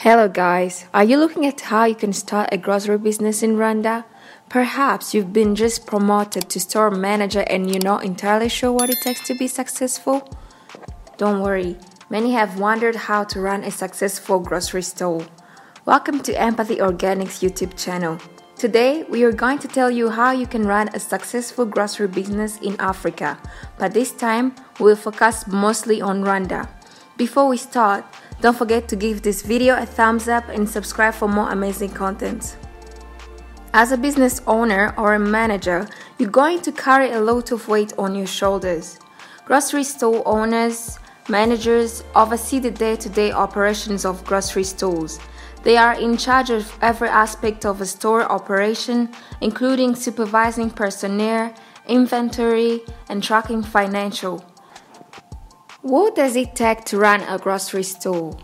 Hello, guys. Are you looking at how you can start a grocery business in Rwanda? Perhaps you've been just promoted to store manager and you're not entirely sure what it takes to be successful? Don't worry, many have wondered how to run a successful grocery store. Welcome to Empathy Organics YouTube channel. Today, we are going to tell you how you can run a successful grocery business in Africa, but this time we'll focus mostly on Rwanda. Before we start, don't forget to give this video a thumbs up and subscribe for more amazing content. As a business owner or a manager, you're going to carry a lot of weight on your shoulders. Grocery store owners, managers oversee the day to day operations of grocery stores. They are in charge of every aspect of a store operation, including supervising personnel, inventory, and tracking financial. What does it take to run a grocery store?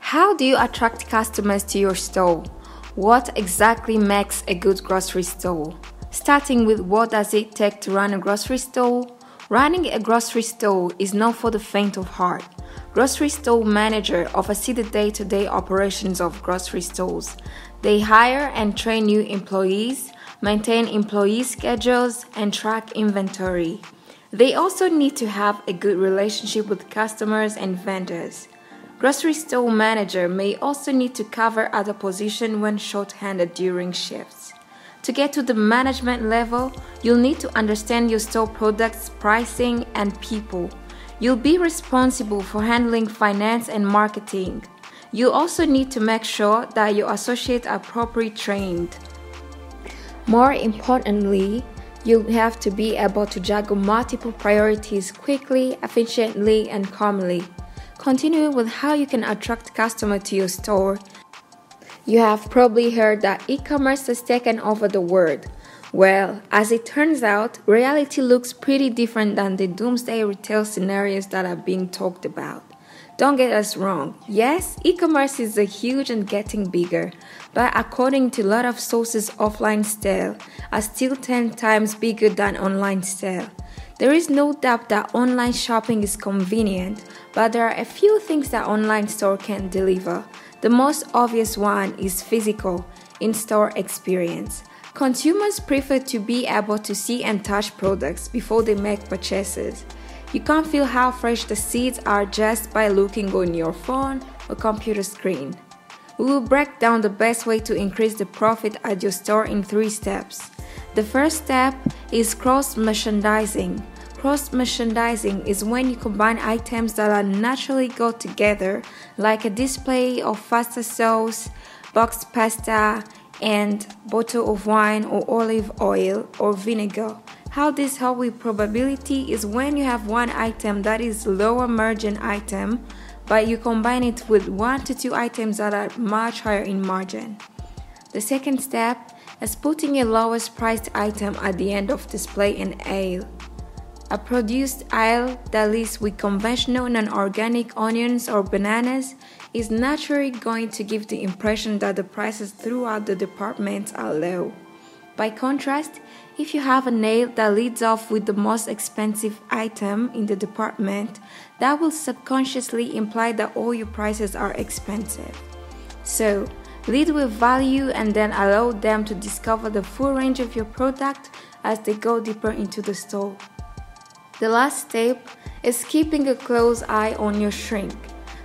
How do you attract customers to your store? What exactly makes a good grocery store? Starting with what does it take to run a grocery store? Running a grocery store is not for the faint of heart. Grocery store manager oversee the day-to-day operations of grocery stores. They hire and train new employees, maintain employee schedules, and track inventory. They also need to have a good relationship with customers and vendors. Grocery store manager may also need to cover other positions when short-handed during shifts. To get to the management level, you'll need to understand your store products, pricing, and people. You'll be responsible for handling finance and marketing. You also need to make sure that your associates are properly trained. More importantly, you have to be able to juggle multiple priorities quickly, efficiently, and calmly. Continuing with how you can attract customers to your store. You have probably heard that e commerce has taken over the world. Well, as it turns out, reality looks pretty different than the doomsday retail scenarios that are being talked about. Don't get us wrong. Yes, e-commerce is a huge and getting bigger, but according to a lot of sources, offline sale are still 10 times bigger than online sales. There is no doubt that online shopping is convenient, but there are a few things that online store can deliver. The most obvious one is physical in-store experience. Consumers prefer to be able to see and touch products before they make purchases. You can't feel how fresh the seeds are just by looking on your phone or computer screen. We will break down the best way to increase the profit at your store in three steps. The first step is cross merchandising. Cross merchandising is when you combine items that are naturally go together, like a display of pasta sauce, boxed pasta, and bottle of wine or olive oil or vinegar how this help with probability is when you have one item that is lower margin item, but you combine it with one to two items that are much higher in margin. The second step is putting a lowest priced item at the end of display in aisle. A produced aisle that leads with conventional non-organic onions or bananas is naturally going to give the impression that the prices throughout the department are low. By contrast, if you have a nail that leads off with the most expensive item in the department, that will subconsciously imply that all your prices are expensive. So, lead with value and then allow them to discover the full range of your product as they go deeper into the store. The last step is keeping a close eye on your shrink.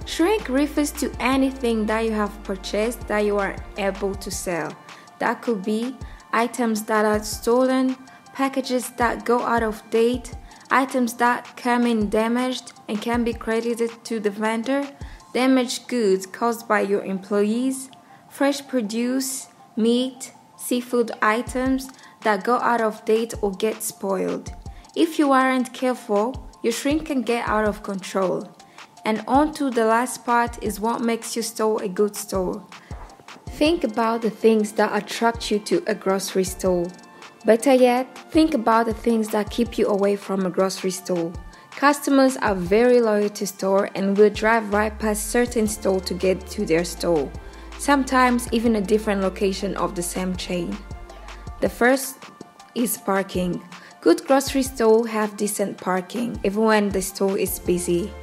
Shrink refers to anything that you have purchased that you are able to sell. That could be items that are stolen, packages that go out of date, items that come in damaged and can be credited to the vendor, damaged goods caused by your employees, fresh produce, meat, seafood items that go out of date or get spoiled. If you aren't careful, your shrink can get out of control. And on to the last part is what makes your store a good store. Think about the things that attract you to a grocery store. Better yet, think about the things that keep you away from a grocery store. Customers are very loyal to store and will drive right past certain store to get to their store, sometimes even a different location of the same chain. The first is parking. Good grocery store have decent parking even when the store is busy.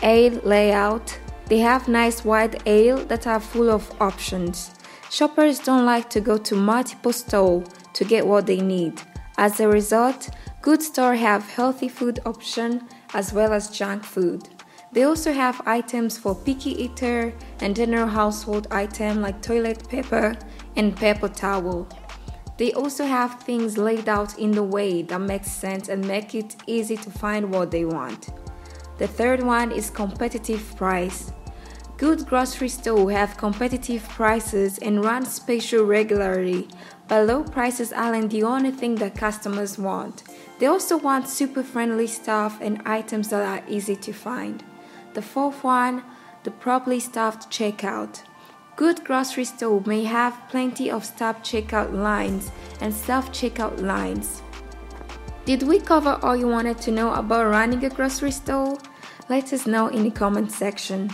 A layout, They have nice wide aisle that are full of options. Shoppers don't like to go to multiple stores to get what they need. As a result, good stores have healthy food options as well as junk food. They also have items for picky eater and general household items like toilet paper and paper towel. They also have things laid out in the way that makes sense and make it easy to find what they want. The third one is competitive price. Good grocery stores have competitive prices and run special regularly, but low prices aren't the only thing that customers want. They also want super friendly stuff and items that are easy to find. The fourth one, the properly staffed checkout. Good grocery store may have plenty of staff checkout lines and self checkout lines. Did we cover all you wanted to know about running a grocery store? Let us know in the comment section.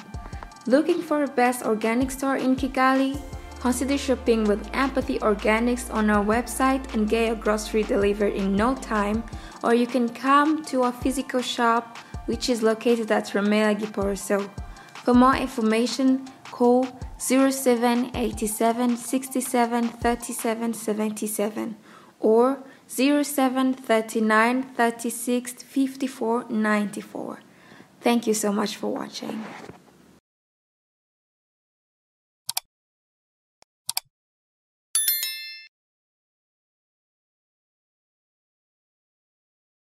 Looking for a best organic store in Kigali? Consider shopping with Empathy Organics on our website and get your grocery delivered in no time, or you can come to our physical shop which is located at Remera Giporoso. For more information, call 0787 67 37 77 or 0739 36 54 94. Thank you so much for watching.